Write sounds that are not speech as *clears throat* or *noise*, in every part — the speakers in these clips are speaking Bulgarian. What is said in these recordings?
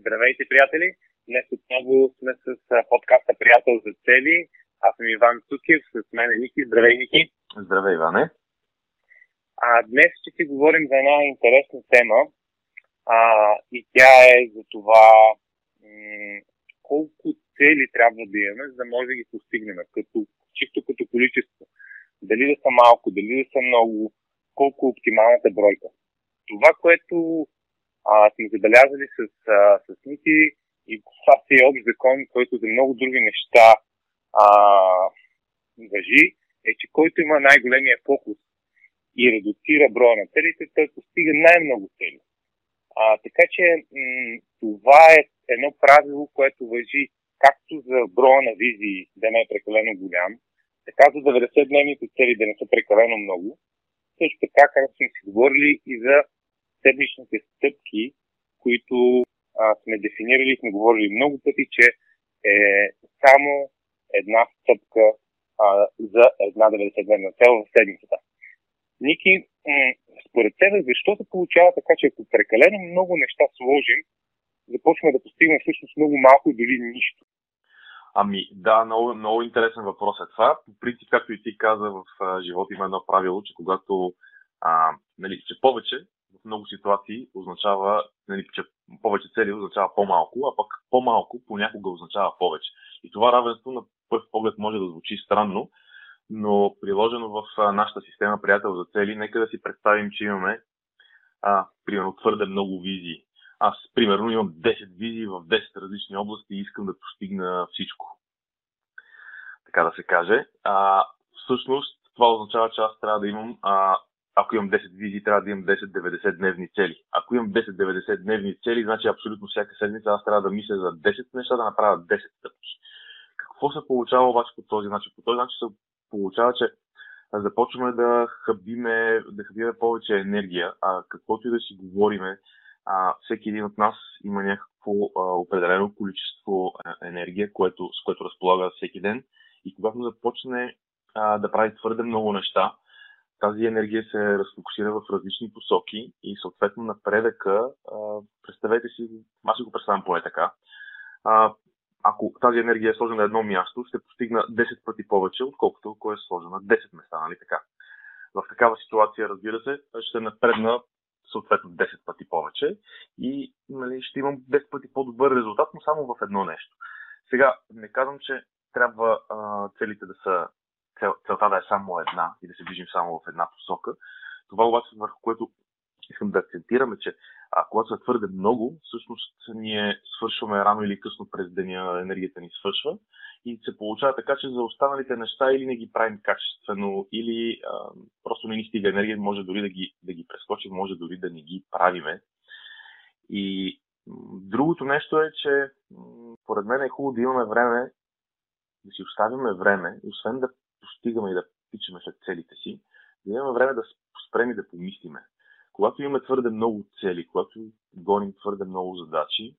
Здравейте, приятели! Днес отново сме с подкаста Приятел за цели. Аз съм Иван Цукив, с мен е Ники. Здравей, Ники! Здравей, Иване! А, днес ще си говорим за една интересна тема а, и тя е за това м- колко цели трябва да имаме, за да може да ги постигнем, като, чисто като количество. Дали да са малко, дали да са много, колко е оптималната бройка. Това, което а, сме забелязали с, а, с Ники и това си е общ закон, който за много други неща а, въжи, е, че който има най-големия фокус и редуцира броя на целите, той постига най-много цели. А, така че м- това е едно правило, което въжи както за броя на визии да не е прекалено голям, така за 90-дневните цели да не са прекалено много, също така, както сме си говорили и за седмичните стъпки, които а, сме дефинирали сме говорили много пъти, че е само една стъпка а, за една 90-дневна цел в седмицата. Ники, според тебе, защо се получава така, че ако прекалено много неща сложим, започваме да постигнем всъщност много малко и дори нищо? Ами да, много, много интересен въпрос е това. По принцип, както и ти каза, в живота има едно правило, че когато а, нали, че повече в много ситуации означава, нали, че повече цели означава по-малко, а пък по-малко понякога означава повече. И това равенство на първ поглед може да звучи странно, но приложено в нашата система приятел за цели, нека да си представим, че имаме а, примерно твърде много визии. Аз, примерно, имам 10 визии в 10 различни области и искам да постигна всичко. Така да се каже. А, всъщност, това означава, че аз трябва да имам а, ако имам 10 визии, трябва да имам 10 90-дневни цели. Ако имам 10 90-дневни цели, значи абсолютно всяка седмица аз трябва да мисля за 10 неща, да направя 10 стъпки. Какво се получава обаче по този начин? По този начин се получава, че започваме да хабиме, да хабиме повече енергия, а каквото и да си говориме, а, всеки един от нас има някакво а, определено количество енергия, което, с което разполага всеки ден. И когато започне а, да прави твърде много неща, тази енергия се разфокусира в различни посоки и съответно напредъка, представете си, аз си го представям поне така, ако тази енергия е сложена на едно място, ще постигна 10 пъти повече, отколкото ако е сложена на 10 места, нали така? В такава ситуация, разбира се, ще напредна съответно 10 пъти повече и нали, ще имам 10 пъти по-добър резултат, но само в едно нещо. Сега, не казвам, че трябва а, целите да са цел, целта да е само една и да се движим само в една посока. Това обаче върху което искам да акцентираме, че а, когато са твърде много, всъщност ние свършваме рано или късно през деня, енергията ни свършва и се получава така, че за останалите неща или не ги правим качествено, или а, просто не ни стига енергия, може дори да ги, да ги прескочим, може дори да не ги правиме. И другото нещо е, че поред мен е хубаво да имаме време, да си оставяме време, освен да постигаме и да тичаме след целите си, да имаме време да спрем и да помислиме. Когато имаме твърде много цели, когато гоним твърде много задачи,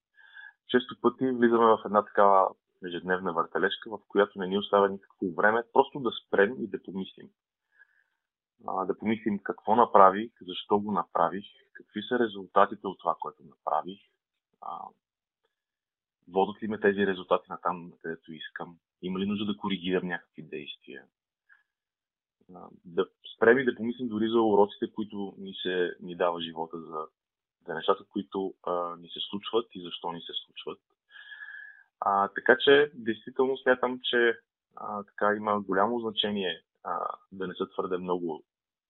често пъти влизаме в една такава ежедневна въртележка, в която не ни остава никакво време, просто да спрем и да помислим. А, да помислим какво направих, защо го направих, какви са резултатите от това, което направих, а, водят ли ме тези резултати на там, където искам, има ли нужда да коригирам някакви действия, да спрем и да помислим дори за уроците, които ни, се, ни дава живота, за, за нещата, които а, ни се случват и защо ни се случват. А, така че, действително смятам, че а, така има голямо значение а, да не са твърде много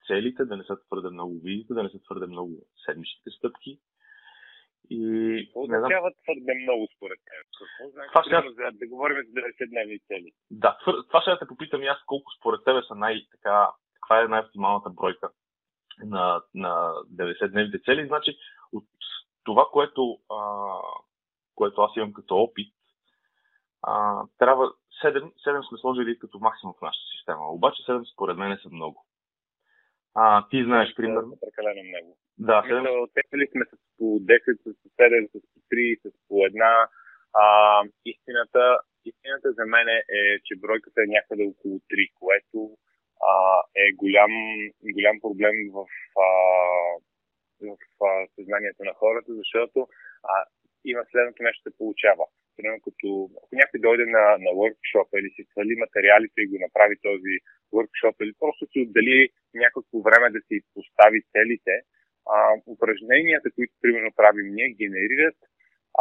целите, да не са твърде много визите, да не са твърде много седмичните стъпки, и Какво означава твърде много според теб? Какво значи, това ще... да, да говорим за 90-дневни цели? Да, твър... това ще да те попитам и аз колко според тебе са най- така, каква е най-оптималната бройка на, на 90-дневните цели. Значи, от това, което, а, което аз имам като опит, а, трябва 7, 7 сме сложили като максимум в нашата система. Обаче 7 според мен са много. А, ти знаеш, примерно. Прекалено много. Да. Отекли сме с по 10, с 7, с по 3, с по една. А, истината, истината за мен е, че бройката е някъде около 3, което а, е голям, голям проблем в, а, в а, съзнанието на хората, защото а, има следното нещо се получава. Примерно като ако някой дойде на, на workshop или си свали материалите и го направи този workshop или просто си отдели някакво време да си постави целите, а, упражненията, които примерно правим ние, генерират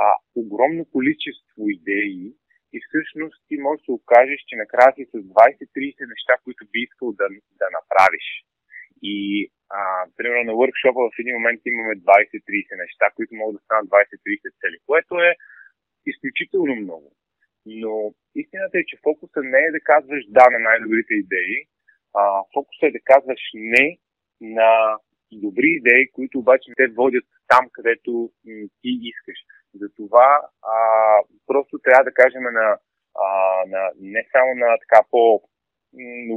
а, огромно количество идеи и всъщност ти можеш да окажеш, че накрая си с 20-30 неща, които би искал да, да направиш. И, а, примерно, на workshop в един момент имаме 20-30 неща, които могат да станат 20-30 цели, което е изключително много. Но истината е, че фокуса не е да казваш да на най-добрите идеи, а, фокуса е да казваш не на добри идеи, които обаче те водят там, където ти искаш. Затова а, просто трябва да кажем на, а, на не само на така по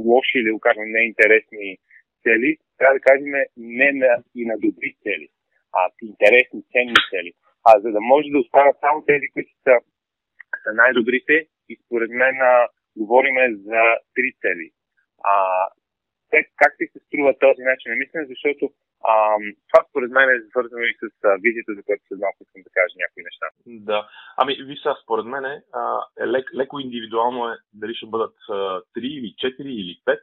лоши или да кажем неинтересни цели, трябва да кажем не на, и на добри цели, а интересни, ценни цели. А за да може да останат само тези, които са, са най-добрите и според мен а, говорим за три цели. А, как ти се струва този начин на мислене, защото а, това според мен е свързано и с а, визията, за която след малко искам да кажа някои неща. Да. Ами, ви според мен е, е лек, леко индивидуално е дали ще бъдат а, 3 или 4 или 5.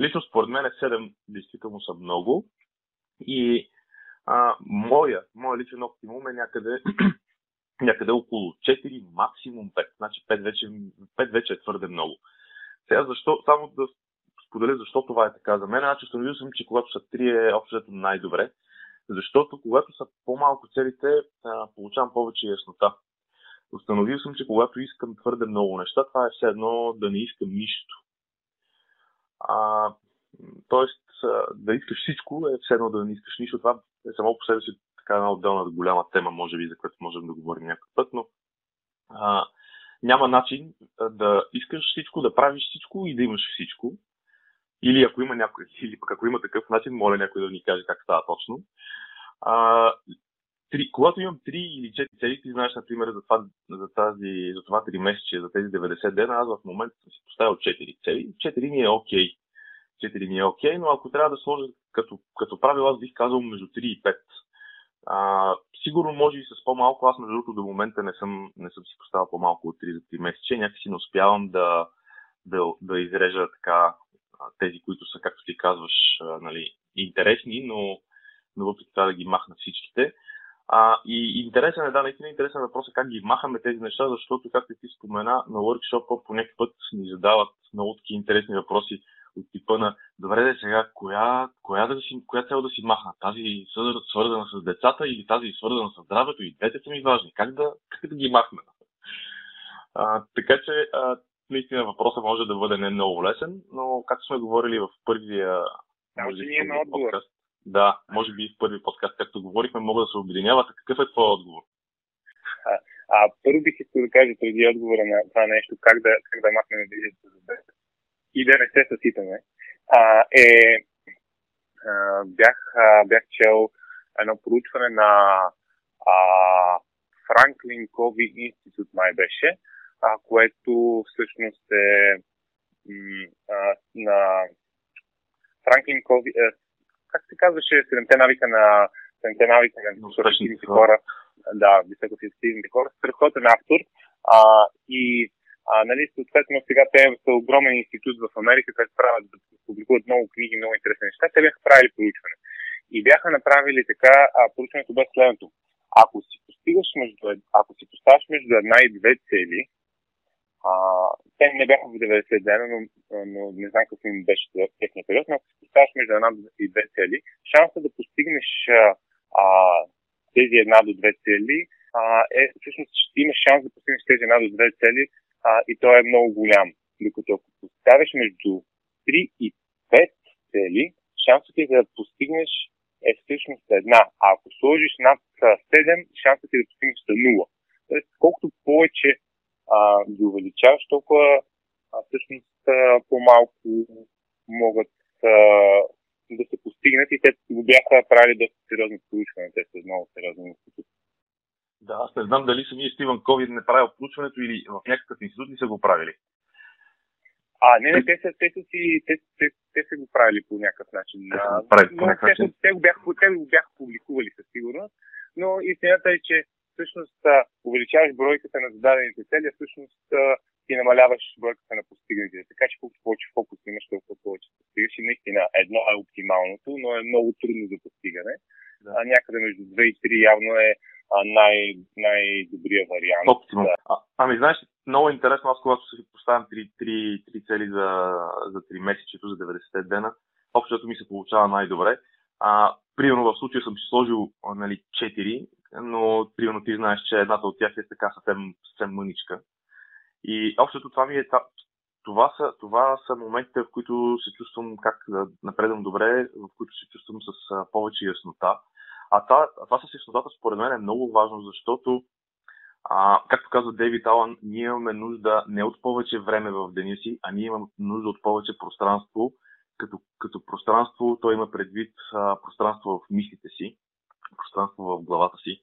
Лично според мен 7 действително са много. И а, моя, моя личен оптимум е някъде, *clears throat* някъде около 4, максимум 5. Значи 5 вече, 5 вече е твърде много. Сега защо, само да споделя защо това е така за мен. Значи установил съм, че когато са 3 е общото най-добре. Защото когато са по-малко целите, получавам повече яснота. Установил съм, че когато искам твърде много неща, това е все едно да не искам нищо. А, тоест, да искаш всичко е все едно да не искаш нищо. Това е само по себе си така една отделна голяма тема, може би, за която можем да говорим някакъв път, но а, няма начин да искаш всичко, да правиш всичко и да имаш всичко. Или ако има някой, *laughs* или пък ако има такъв начин, моля някой да ни каже как става точно. А, три, когато имам 3 или 4 цели, ти знаеш, например, за това, за тази, за това 3 месече, за тези 90 дена, аз в момента съм си поставил 4 цели. 4 ми е окей. Okay. 4 ми е окей, но ако трябва да сложа като, като правило, аз бих казал между 3 и 5. А, сигурно може и с по-малко. Аз, между другото, до момента не съм, не съм си поставил по-малко от 3 за 3 месече. Някакси не успявам да, да, да изрежа така тези, които са, както ти казваш, нали, интересни, но, но въпреки това да ги махна всичките. А, и интересен е, да, наистина интересен въпрос е как ги махаме тези неща, защото, както ти спомена, на workshop по някакъв път ни задават много такива интересни въпроси от типа на добре да сега, коя, коя, да си, коя цел да си махна? Тази свързана с децата или тази свързана с здравето? И двете са ми важни. Как да, как да ги махна? А, така че а, наистина въпросът може да бъде не много лесен, но както сме говорили в първия може би, ние подкаст, да, може би в първи подкаст, както говорихме, могат да се объединяват. Какъв е твой отговор? А, а първо бих искал да кажа преди отговора на това нещо, как да, как да махнем движението за бета и да не се съситаме, а, е, а, бях, а, бях чел едно проучване на а, Франклин Кови Институт, май беше, а, което всъщност е м, а, на Франклин Кови, а, как се казваше, седемте навика на седемте навика на високоефективните хора. Да, високоефективните хора. Страхотен автор. А, и а, нали, съответно, сега те са огромен институт в Америка, който правят публикуват много книги, много интересни неща. Те бяха правили проучване. И бяха направили така, а проучването бе следното. Ако си постигаш между, ако си поставяш между една и две цели, а, те не бяха в 90 дена, но, но не знам какво им беше техния период, но ако си поставяш между една и две цели, шансът да постигнеш а, тези една до две цели а, е всъщност ще имаш шанс да постигнеш тези една до две цели а, и той е много голям. Докато ако поставиш между 3 и 5 цели, шансът ти да постигнеш е всъщност една. А ако сложиш над 7, шансът ти да постигнеш е 0. Тоест, колкото повече а, ги увеличаваш, толкова а, всъщност а, по-малко могат а, да се постигнат и те го бяха правили доста сериозно проучване. Те са много сериозни институции. Да, аз не знам дали самия Стивън Ковид не правил проучването или в някакъв институт не са го правили. А, не, не, те са, те са, си, те, те, те са го правили по някакъв начин. Те, правили, по някакъв начин. Те, те, го бяха, те го бяха публикували със сигурност, но истината е, че всъщност увеличаваш бройката на зададените цели, а всъщност ти намаляваш бройката на постигнатите. Така че колкото повече фокус имаш, толкова повече постигаш. И наистина едно е оптималното, но е много трудно за постигане. Да. А някъде между 2 и 3 явно е най, най-добрия вариант. Оптимум. Да. А, ами, знаеш, много интересно, аз когато си поставям 3, 3, 3 цели за, за 3 месечето, за 90 дена, общото ми се получава най-добре. А, примерно в случая съм си сложил нали, 4, но примерно ти знаеш, че едната от тях е така съвсем, съвсем мъничка. И общото това ми е това са, това са моментите, в които се чувствам как да напредам добре, в които се чувствам с повече яснота. А това, това с яснотата според мен е много важно, защото, а, както казва Дейвид Алън, ние имаме нужда не от повече време в деня си, а ние имаме нужда от повече пространство. Като, като пространство той има предвид а, пространство в мислите си, пространство в главата си,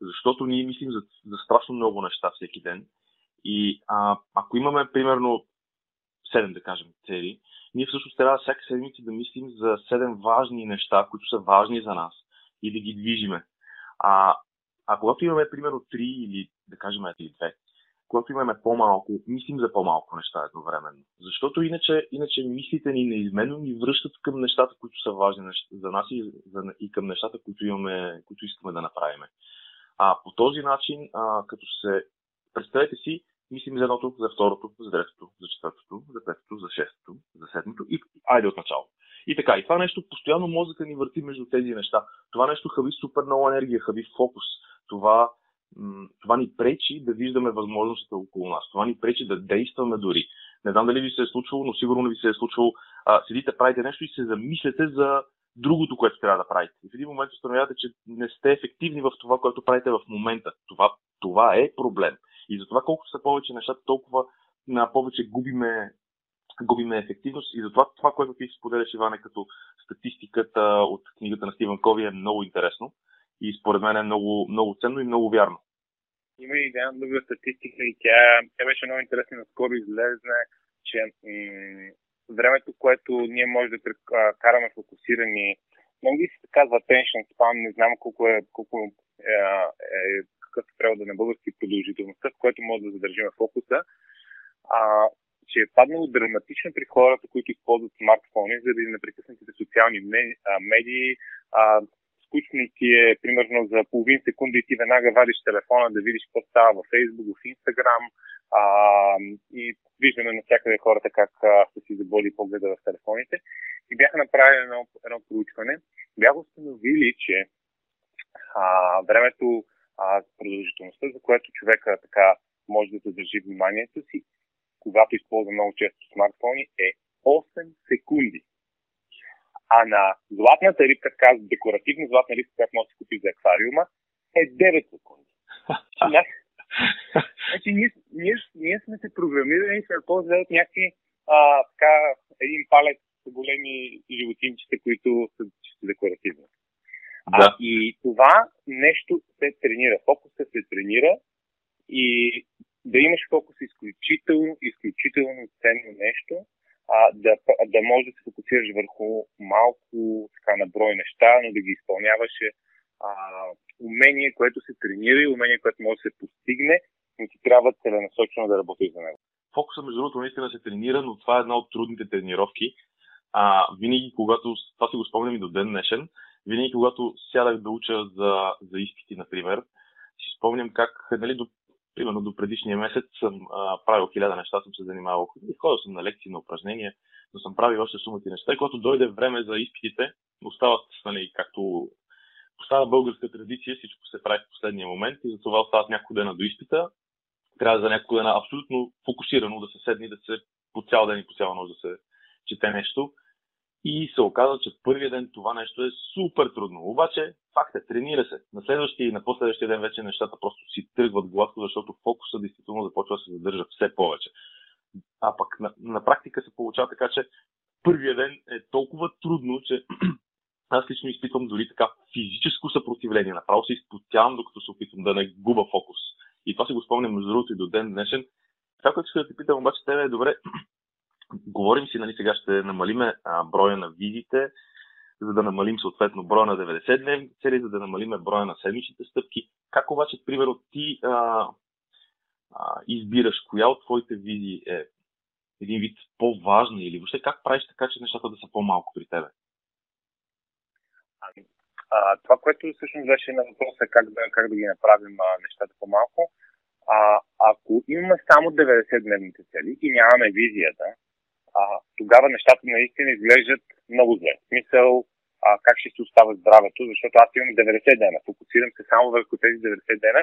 защото ние мислим за, за страшно много неща всеки ден. И а, ако имаме, примерно, 7, да кажем, цели, ние всъщност трябва всяка седмица да мислим за 7 важни неща, които са важни за нас и да ги движиме. А, а когато имаме, примерно, 3 или, да кажем, 2, когато имаме по-малко, мислим за по-малко неща едновременно. Защото иначе, иначе мислите ни неизменно ни връщат към нещата, които са важни за нас и, за, и към нещата, които, имаме, които искаме да направим. А по този начин, а, като се представете си, мислим за едното, за второто, за третото, за четвъртото, за петото, за шестото, за седмото и айде от начало. И така, и това нещо, постоянно мозъка ни върти между тези неща. Това нещо хави супер много енергия, хави фокус. Това, това ни пречи да виждаме възможностите около нас. Това ни пречи да действаме дори. Не знам дали ви се е случвало, но сигурно ви се е случвало. А, седите, правите нещо и се замисляте за другото, което трябва да правите. И в един момент установявате, че не сте ефективни в това, което правите в момента. Това, това е проблем. И затова колкото са повече нещата, толкова на повече губиме, губиме ефективност. И затова това, което ти споделяш, Иване, като статистиката от книгата на Стивен Кови е много интересно. И според мен е много, много ценно и много вярно. Има и една друга статистика и тя, тя беше много интересна. Наскоро излезне, че м- времето, което ние може да караме фокусирани, много се казва attention span, не знам колко е, колко е, е какъв е превода на български продължителността, в което може да задържим фокуса, а, че е паднало драматично при хората, които използват смартфони, заради непрекъснатите социални медии. А, скучно ти е, примерно, за половин секунда и ти веднага вадиш телефона да видиш какво става във Facebook, в Instagram. А, и виждаме навсякъде хората как са си заболи погледа в телефоните. И бяха направили едно, едно проучване. Бяха установили, че а, времето а, продължителността, за което човека така може да задържи вниманието си, когато използва много често смартфони, е 8 секунди. А на златната рибка, така декоративна златна рибка, която може да се купи за аквариума, е 9 секунди. *laughs* Значи, ние, ние, ние сме се програмирали с да от някакви а, така, един палец големи животинчета, които са чисто декоративни. Да. А, и това нещо се тренира. Фокуса се тренира и да имаш фокус изключително, изключително ценно нещо, а, да, да можеш да се фокусираш върху малко така на брой неща, но да ги изпълняваш умение, което се тренира и умение, което може да се постигне, но ти трябва целенасочено да работиш за него. Фокуса, между другото, наистина се тренира, но това е една от трудните тренировки. А, винаги, когато, това си го спомням и до ден днешен, винаги когато сядах да уча за, за изпити, например, си спомням как, нали, до, примерно до предишния месец съм а, правил хиляда неща, съм се занимавал. Ходил съм на лекции, на упражнения, но съм правил още сумати неща. И когато дойде време за изпитите, остават, нали, както остава българска традиция, всичко се прави в последния момент и затова остават няколко дена до изпита. Трябва за няколко дена абсолютно фокусирано да се седне и да се по цял ден и по цяла нощ да се чете нещо. И се оказа, че първият ден това нещо е супер трудно. Обаче, факт е, тренира се. На следващия и на последващия ден вече нещата просто си тръгват гладко, защото фокуса действително започва да се задържа все повече. А пък на, на практика се получава така, че първият ден е толкова трудно, че *clears throat* аз лично изпитвам дори така физическо съпротивление. Направо се изпотявам, докато се опитвам да не губа фокус. И това си го спомням между другото и до ден днешен. Това, което ще да те питам обаче, тебе е добре *clears throat* говорим си, нали, сега ще намалиме а, броя на визите, за да намалим съответно броя на 90-дневни цели, за да намалим броя на седмичните стъпки. Как обаче, примерно, ти а, а, избираш коя от твоите визии е един вид по-важна или въобще как правиш така, че нещата да са по-малко при тебе? А, това, което всъщност беше на въпроса как да, как да ги направим а, нещата по-малко, а, ако имаме само 90-дневните цели и нямаме визията, а, тогава нещата наистина изглеждат много зле. В смисъл, а, как ще се остава здравето, защото аз имам 90 дена. Фокусирам се само върху тези 90 дена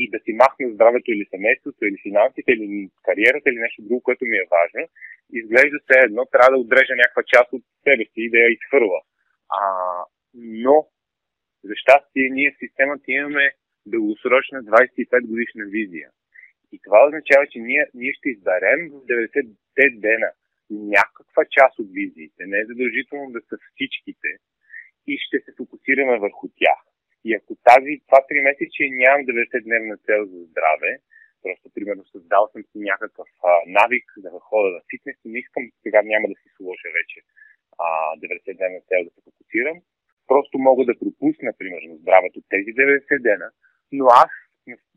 и да си махна здравето или семейството, или финансите, или кариерата, или нещо друго, което ми е важно. Изглежда се едно, трябва да отрежа някаква част от себе си и да я изхвърля. А, но, за щастие, ние в системата имаме дългосрочна 25 годишна визия. И това означава, че ние, ние ще изберем в 90 дена някаква част от визиите, не е задължително да са всичките, и ще се фокусираме върху тях. И ако тази, това 3 месече нямам 90-дневна цел за здраве, просто примерно създал съм си някакъв а, навик да ходя на фитнес и не искам, сега няма да си сложа вече а, 90-дневна цел да се фокусирам, просто мога да пропусна, примерно, здравето тези 90 дена, но аз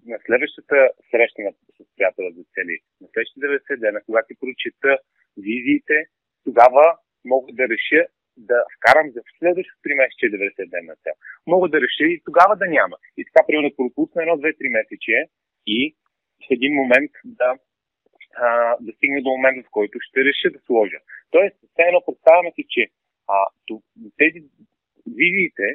на, следващата среща на приятела за цели, на следващите 90 дена, когато ти прочета визиите, тогава мога да реша да вкарам за следващото 3 месече 90 дневна цел. Мога да реша и тогава да няма. И така, примерно, пропусна едно, две, три месече и в един момент да, а, да стигне до момента, в който ще реша да сложа. Тоест, все едно представяме си, че а, тези визиите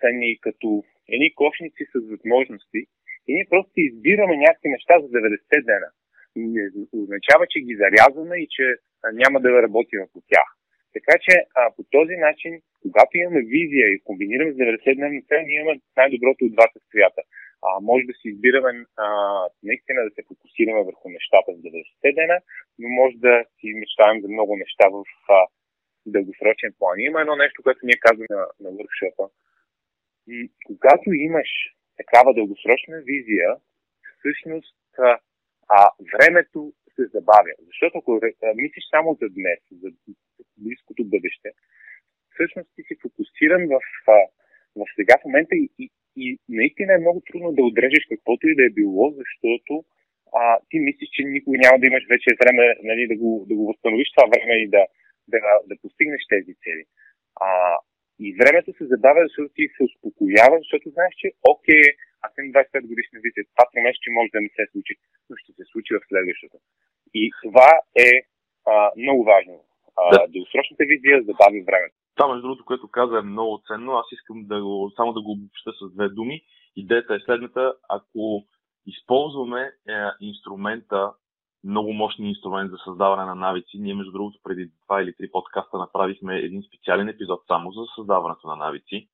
са ни като едни кошници с възможности и ние просто избираме някакви неща за 90 дена. Не означава, че ги зарязваме и че няма да работим по тях. Така че а, по този начин, когато имаме визия и комбинираме с 90-дневна цел, ние имаме най-доброто от двата свята. А, може да си избираме а, наистина да се фокусираме върху нещата в 90 дена, но може да си мечтаем за много неща в а, дългосрочен план. Има едно нещо, което ние казваме на, на въркшопа. Когато имаш такава дългосрочна визия, всъщност а, а, времето се забавя. Защото ако мислиш само за днес, за близкото бъдеще, всъщност ти си фокусиран в, в сега в момента и, и, и наистина е много трудно да отрежеш каквото и да е било, защото а, ти мислиш, че никога няма да имаш вече време нали, да, го, да го възстановиш това време и да, да, да постигнеш тези цели. А, и времето се забавя, защото ти се успокоява, защото знаеш, че окей, аз съм 25 годишна визия, това три месече може да не се случи, но ще се случи в следващото. И това е а, много важно. А, да. Дългосрочната визия забави времето. Това, между другото, което каза е много ценно. Аз искам да го, само да го обобща с две думи. Идеята е следната. Ако използваме е, инструмента, много мощен инструмент за създаване на навици, ние, между другото, преди два или три подкаста направихме един специален епизод само за създаването на навици.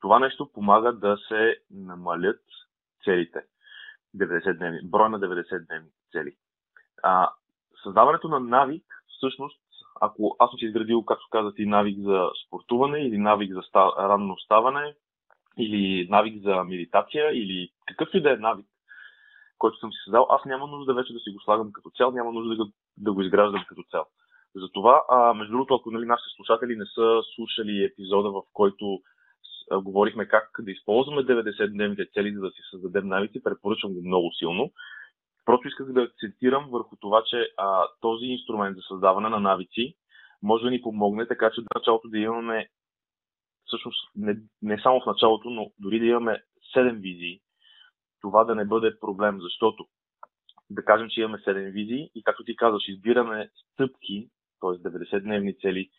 Това нещо помага да се намалят целите. 90 дневни, брой на 90 дневни цели. А, създаването на навик, всъщност, ако аз съм си изградил, както казах, и навик за спортуване, или навик за ста, ранно ставане, или навик за медитация, или какъвто и да е навик, който съм си създал, аз няма нужда вече да си го слагам като цел, няма нужда да го, да го изграждам като цел. Затова, а, между другото, ако нали, нашите слушатели не са слушали епизода, в който говорихме как да използваме 90-дневните цели, за да си създадем навици, препоръчвам го много силно. Просто исках да акцентирам върху това, че а, този инструмент за създаване на навици може да ни помогне така, че в началото да имаме, всъщност не, не само в началото, но дори да имаме 7 визии, това да не бъде проблем, защото да кажем, че имаме 7 визии и както ти казваш, избираме стъпки, т.е. 90-дневни цели,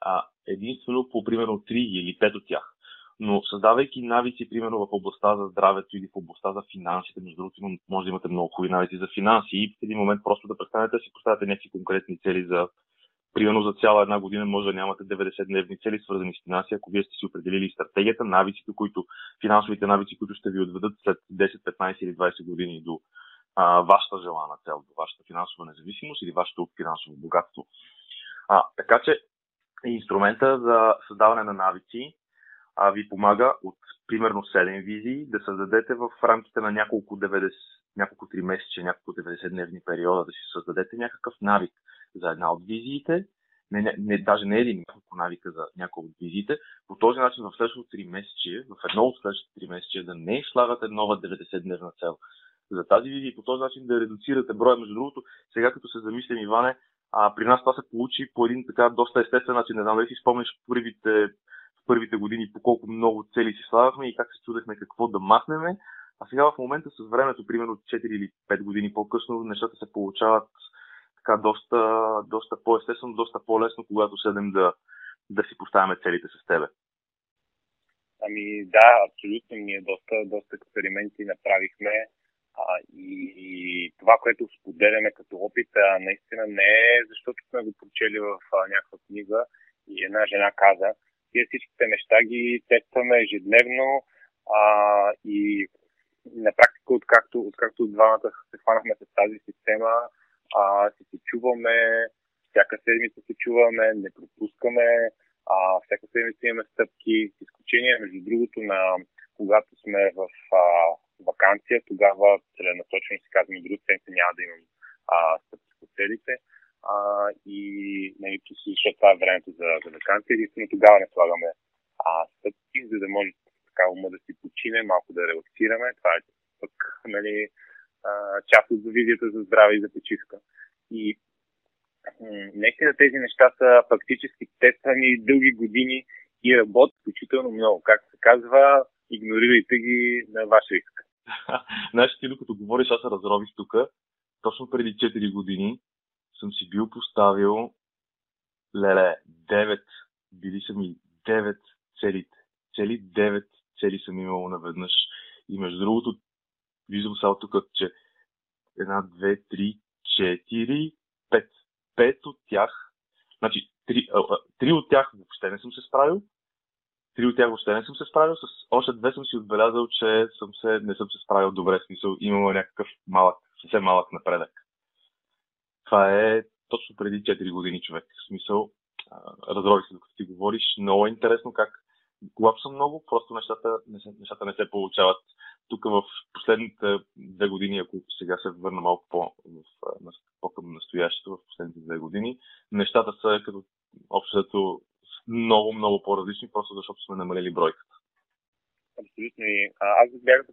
а единствено по примерно 3 или 5 от тях. Но създавайки навици, примерно в областта за здравето или в областта за финансите, между другото, може да имате много хубави навици за финанси и в един момент просто да престанете да си поставяте някакви конкретни цели за примерно за цяла една година може да нямате 90-дневни цели, свързани с финанси, ако вие сте си определили стратегията, навиците, които, финансовите навици, които ще ви отведат след 10, 15 или 20 години до а, вашата желана цел, до вашата финансова независимост или вашето финансово богатство. А, така че инструмента за създаване на навици а, ви помага от примерно 7 визии да създадете в рамките на няколко 90, няколко 3 месече, няколко 90 дневни периода да си създадете някакъв навик за една от визиите не, не, не, даже не един, няколко навика за няколко от визите, по този начин в следващото 3 месече, в едно от следващите 3 месече, да не слагате нова 90-дневна цел. За тази визия и по този начин да редуцирате броя. Между другото, сега като се замислям, Иване, а, при нас това се получи по един така доста естествен начин. Не знам дали си спомняш първите, в първите години по колко много цели си слагахме и как се чудехме какво да махнеме. А сега в момента с времето, примерно 4 или 5 години по-късно, нещата се получават така доста, доста по-естествено, доста по-лесно, когато седем да, да си поставяме целите с тебе. Ами да, абсолютно. Ние доста, доста експерименти направихме а, и, и това, което споделяме като опит, а, наистина не е защото сме го прочели в а, някаква книга и една жена каза. Ние всичките неща ги тестваме ежедневно а, и на практика, откакто, откакто двамата се хванахме с тази система, а, си се чуваме, всяка седмица се чуваме, не пропускаме, а, всяка седмица имаме стъпки, с изключение, между другото, на когато сме в а, вакансия, тогава целенасочено си казваме, друг седмица няма да имам а, стъпки по целите. А, и нали, защото това е времето за, за вакансия, единствено тогава не слагаме а, стъпки, за да може така ума да си почине, малко да релаксираме. Това е пък нали, част от визията за здраве и за почивка. И наистина тези неща са фактически тествани дълги години и работят включително много. Как се казва, игнорирайте ги на ваш риск. *laughs* Знаеш, ти докато говориш, аз се разрових тук. Точно преди 4 години съм си бил поставил леле, 9, били са ми 9 целите. Цели 9 цели съм имал наведнъж. И между другото, виждам само тук, че една, две, три, четири, пет. Пет от тях, значи три, а, три от тях въобще не съм се справил, три от тях въобще не съм се справил, с още две съм си отбелязал, че съм се, не съм се справил добре, в смисъл имам някакъв малък, съвсем малък напредък. Това е точно преди 4 години човек. В смисъл, разрових се докато ти говориш. Много е интересно как когато съм много, просто нещата нещата не се получават. Тук в последните две години, ако сега се върна малко по към настоящето, в последните две години, нещата са като общото много, много по-различни, просто защото сме намалили бройката. Абсолютно. И, аз бях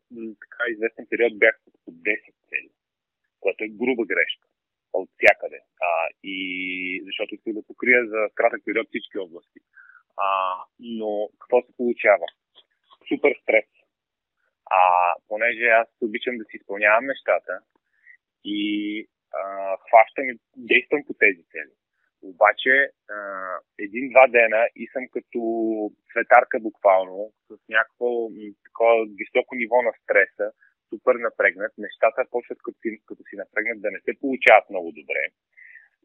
така известен период, бях по 10 цели, което е груба грешка от всякъде. А, и защото исках да покрия за кратък период всички области. А, но какво се получава? Супер стрес. А, понеже аз обичам да си изпълнявам нещата и а, хващам и действам по тези цели. Обаче един-два дена и съм като светарка буквално, с някакво такова високо ниво на стреса, супер напрегнат. Нещата почват като си, като си напрегнат да не се получават много добре.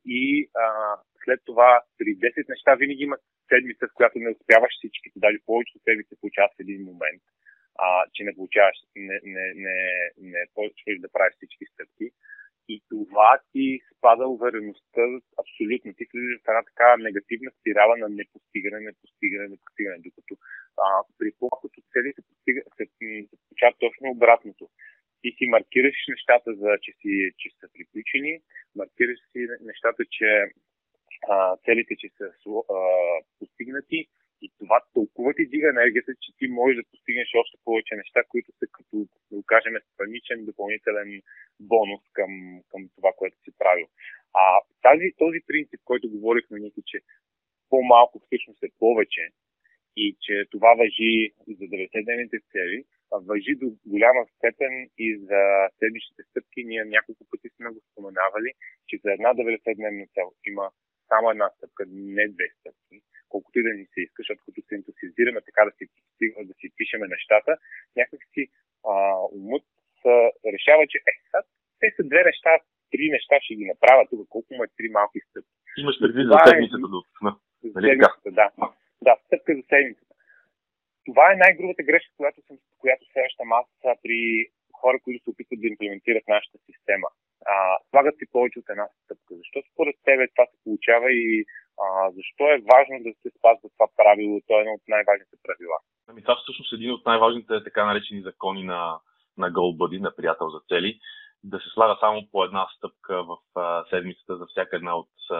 И а, след това при 10 неща винаги има седмица, в която не успяваш всички, даже повечето седмици получаваш в един момент, а, че не получаваш, не, не, не, не да правиш всички стъпки. И това ти спада увереността абсолютно. Ти влизаш в една така негативна спирала на непостигане, непостигане, непостигане. Докато а, при по-малкото цели се, постига, се, се получава точно обратното. Ти си маркираш нещата, за, че, си, че са приключени, маркираш си нещата, че а, целите, че са а, постигнати и това толкова ти дига енергията, че ти можеш да постигнеш още повече неща, които са като, да го кажем, страничен допълнителен бонус към, към това, което си правил. А тази, този принцип, който говорихме, Ники, че по-малко всъщност е повече и че това въжи за 90-дневните цели, въжи до голяма степен и за следващите стъпки. Ние няколко пъти сме го споменавали, че за една 90-дневна цел има само една стъпка, не две стъпки, колкото и да ни се иска, защото като се ентусизираме така да си, да си пишеме нещата, някак си а, умът решава, че е, сега, те са две неща, три неща ще ги направя тук, колко му е три малки стъпки. Имаш предвид за седмицата до За нали да. Да, стъпка за седмицата. Това е най-грубата грешка, която, съм, която срещам аз при хора, които се опитват да имплементират нашата система а, слагат си повече от една стъпка. Защо според тебе това се получава и а, защо е важно да се спазва това правило? То е едно от най-важните правила. Ами това всъщност е един от най-важните така наречени закони на, на GoBuddy, на приятел за цели. да се слага само по една стъпка в а, седмицата за всяка една от а,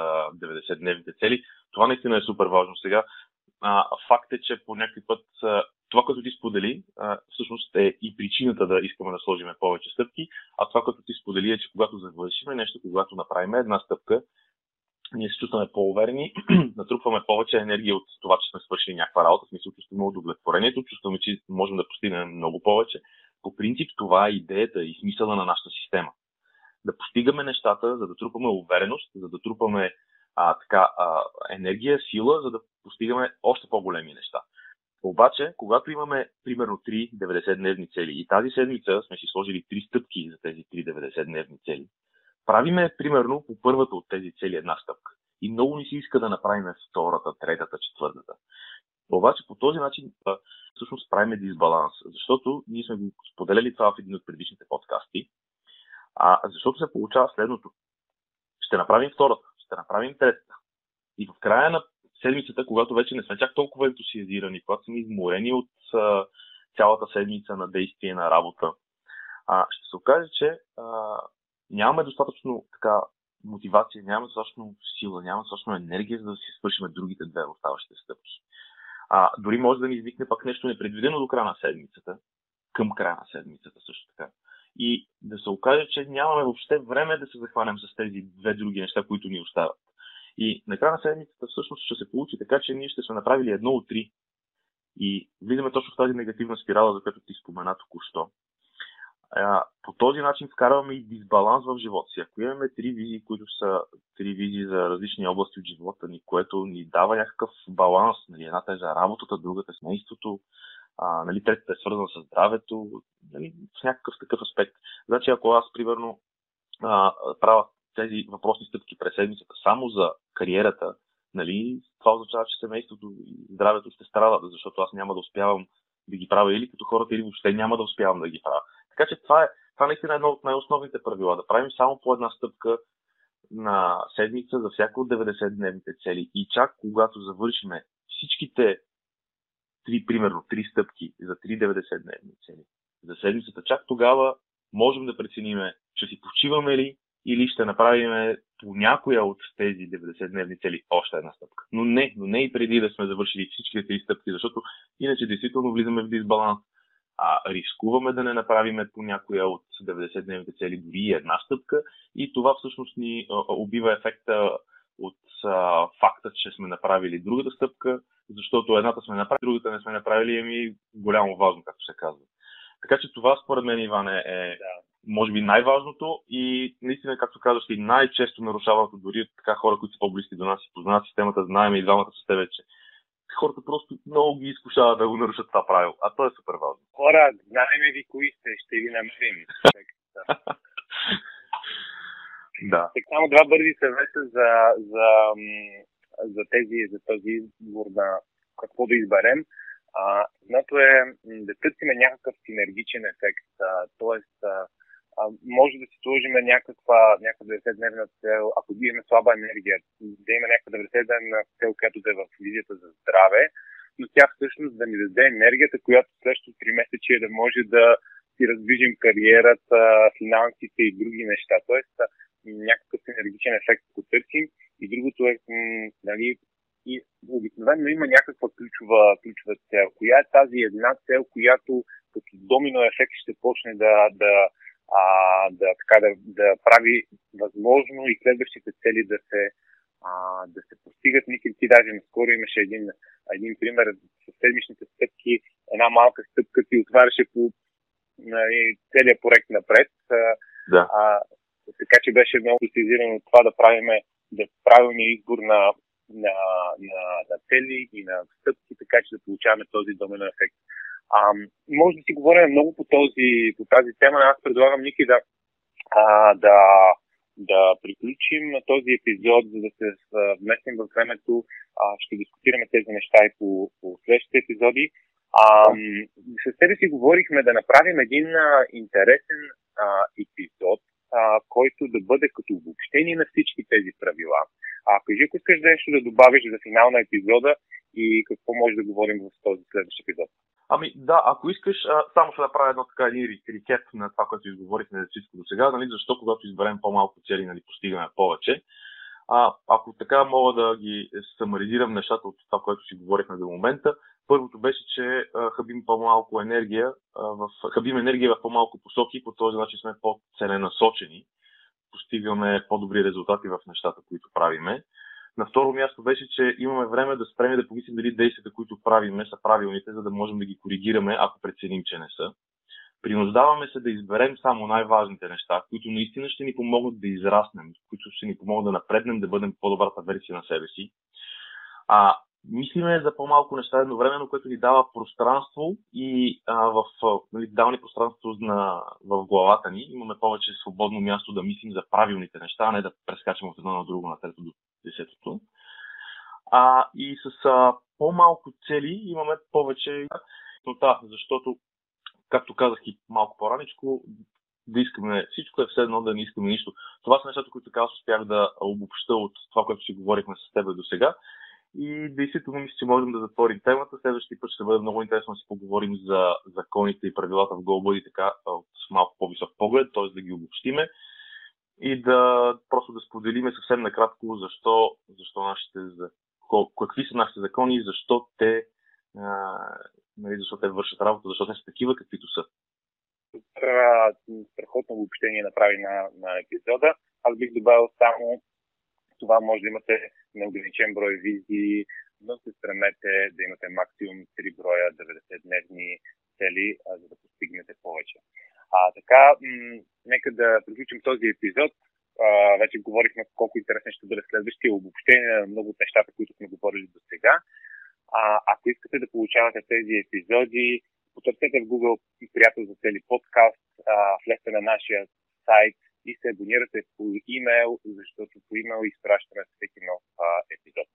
90-дневните цели. Това наистина е супер важно. Сега, а, факт е, че по някакъв път това, което ти сподели, всъщност е и причината да искаме да сложим повече стъпки, а това, което ти сподели е, че когато завършим нещо, когато направим една стъпка, ние се чувстваме по-уверени, *clears throat* натрупваме повече енергия от това, че сме свършили някаква работа, в смисъл чувстваме удовлетворението, чувстваме, че можем да постигнем много повече. По принцип това е идеята и смисъла на нашата система. Да постигаме нещата, за да трупаме увереност, за да трупаме а, така, а, енергия, сила, за да постигаме още по-големи неща. Обаче, когато имаме примерно 3 90-дневни цели и тази седмица сме си сложили 3 стъпки за тези 3 90-дневни цели, правиме примерно по първата от тези цели една стъпка. И много ни се иска да направим втората, третата, четвъртата. Обаче по този начин всъщност правим дисбаланс, защото ние сме го споделяли това в един от предишните подкасти, а, защото се получава следното. Ще направим втората, ще направим третата. И в края на седмицата, когато вече не сме чак толкова ентусиазирани, когато сме изморени от а, цялата седмица на действие на работа, а, ще се окаже, че а, нямаме достатъчно така мотивация, нямаме достатъчно сила, нямаме достатъчно енергия, за да си свършим другите две оставащите стъпки. А, дори може да ни изникне пак нещо непредвидено до края на седмицата, към края на седмицата също така. И да се окаже, че нямаме въобще време да се захванем с тези две други неща, които ни остават. И на края на седмицата всъщност ще се получи така, че ние ще сме направили едно от три. И влизаме точно в тази негативна спирала, за която ти спомена току-що по този начин вкарваме и дисбаланс в живота си. Ако имаме три визии, които са три визии за различни области от живота ни, което ни дава някакъв баланс, нали, едната е за работата, другата е семейството, а, нали, третата е свързана с здравето, нали, в някакъв такъв аспект. Значи, ако аз, примерно, а, правя тези въпросни стъпки през седмицата само за кариерата, нали, това означава, че семейството и здравето ще страдат, защото аз няма да успявам да ги правя или като хората, или въобще няма да успявам да ги правя. Така че това е, това наистина е едно от най-основните правила. Да правим само по една стъпка на седмица за всяко от 90-дневните цели. И чак когато завършиме всичките три, примерно, три стъпки за 3 90-дневни цели за седмицата, чак тогава можем да прецениме, ще си почиваме ли или ще направим по някоя от тези 90-дневни цели още една стъпка. Но не, но не и преди да сме завършили всичките три стъпки, защото иначе действително влизаме в дисбаланс а, рискуваме да не направиме по някоя от 90-дневните цели дори една стъпка и това всъщност ни убива ефекта от а, факта, че сме направили другата стъпка, защото едната сме направили, другата не сме направили, ами голямо важно, както се казва. Така че това според мен, Иване, е да. може би най-важното и наистина, както казваш, и най-често нарушаваното дори така хора, които са по-близки до нас и познават системата, знаем и двамата с тебе, че хората просто много ги изкушават да го нарушат това правило. А то е супер важно. Хора, знаем ви кои сте, ще ви намерим. *laughs* да. Так, само два бързи съвета за, за, за, тези, за този избор на какво да изберем. А, едното е да търсиме някакъв синергичен ефект, а, може да си сложим някаква, някаква 90-дневна цел, ако имаме слаба енергия, да има някаква 90-дневна цел, която да е в визията за здраве, но тя всъщност да ни даде енергията, която следващото 3 месече да може да си раздвижим кариерата, финансите и други неща. Тоест, някакъв енергичен ефект, ако търсим. И другото е, нали, и обикновено има някаква ключова, ключова цел. Коя е тази една цел, която като домино ефект ще почне да, да, а, да, така, да, да прави възможно и следващите цели да се, а, да се постигат. Ники, ти даже наскоро имаше един, един пример с седмичните стъпки. Една малка стъпка ти отваряше по нали, целият проект напред. Да. А, така че беше много специализирано това да правим да правилния избор на, на, на, на цели и на стъпки, така че да получаваме този домен ефект. А, може да си говорим много по, този, по тази тема, аз предлагам Ники да, а, да, да приключим този епизод, за да се вместим в времето. А, ще дискутираме тези неща и по, по следващите епизоди. А, с тебе си говорихме да направим един а, интересен а, епизод, а, който да бъде като обобщение на всички тези правила. А кажи, ако искаш нещо да добавиш за финал на епизода и какво може да говорим в този следващ епизод. Ами да, ако искаш, а, само ще направя едно така един рекет на това, което изговорихме за всичко до сега, нали, защо когато изберем по-малко цели, нали, постигаме повече. А, ако така мога да ги самаризирам нещата от това, което си говорихме до момента, първото беше, че а, хабим по-малко енергия, а, в, хабим енергия в по-малко посоки по този начин сме по-целенасочени, постигаме по-добри резултати в нещата, които правиме. На второ място беше, че имаме време да спреме да помислим дали действията, които правиме, са правилните, за да можем да ги коригираме, ако преценим, че не са. Принуждаваме се да изберем само най-важните неща, които наистина ще ни помогнат да израснем, които ще ни помогнат да напреднем, да бъдем по-добрата версия на себе си. А, мислиме за по-малко неща едновременно, което ни дава пространство и а, в, нали, дава пространство на, в главата ни. Имаме повече свободно място да мислим за правилните неща, а не да прескачаме от едно на друго, на трето до десетото. А, и с а, по-малко цели имаме повече защото, както казах и малко по-раничко, да искаме всичко е все едно да не искаме нищо. Това са нещата, които така успях да обобща от това, което си говорихме с теб до сега. И действително мисля, че можем да затворим темата. Следващия път ще бъде много интересно да си поговорим за законите и правилата в Голба и така от малко по-висок поглед, т.е. да ги обобщиме и да просто да споделиме съвсем накратко защо, защо нашите, какви са нашите закони и защо те, нали, защо те вършат работа, защо те са такива, каквито са. Страхотно обобщение направи на, на епизода. Аз бих добавил само това може да имате неограничен брой визии, но се стремете да имате максимум 3 броя 90-дневни цели, за да постигнете повече. А, така, м- нека да приключим този епизод. А, вече говорихме колко интересен ще бъде следващия обобщение на много от нещата, които сме говорили до сега. А, ако искате да получавате тези епизоди, потърсете в Google приятел за цели подкаст, а, влезте на нашия сайт и се абонирате по имейл, защото по имейл изпращаме всеки нов а, епизод.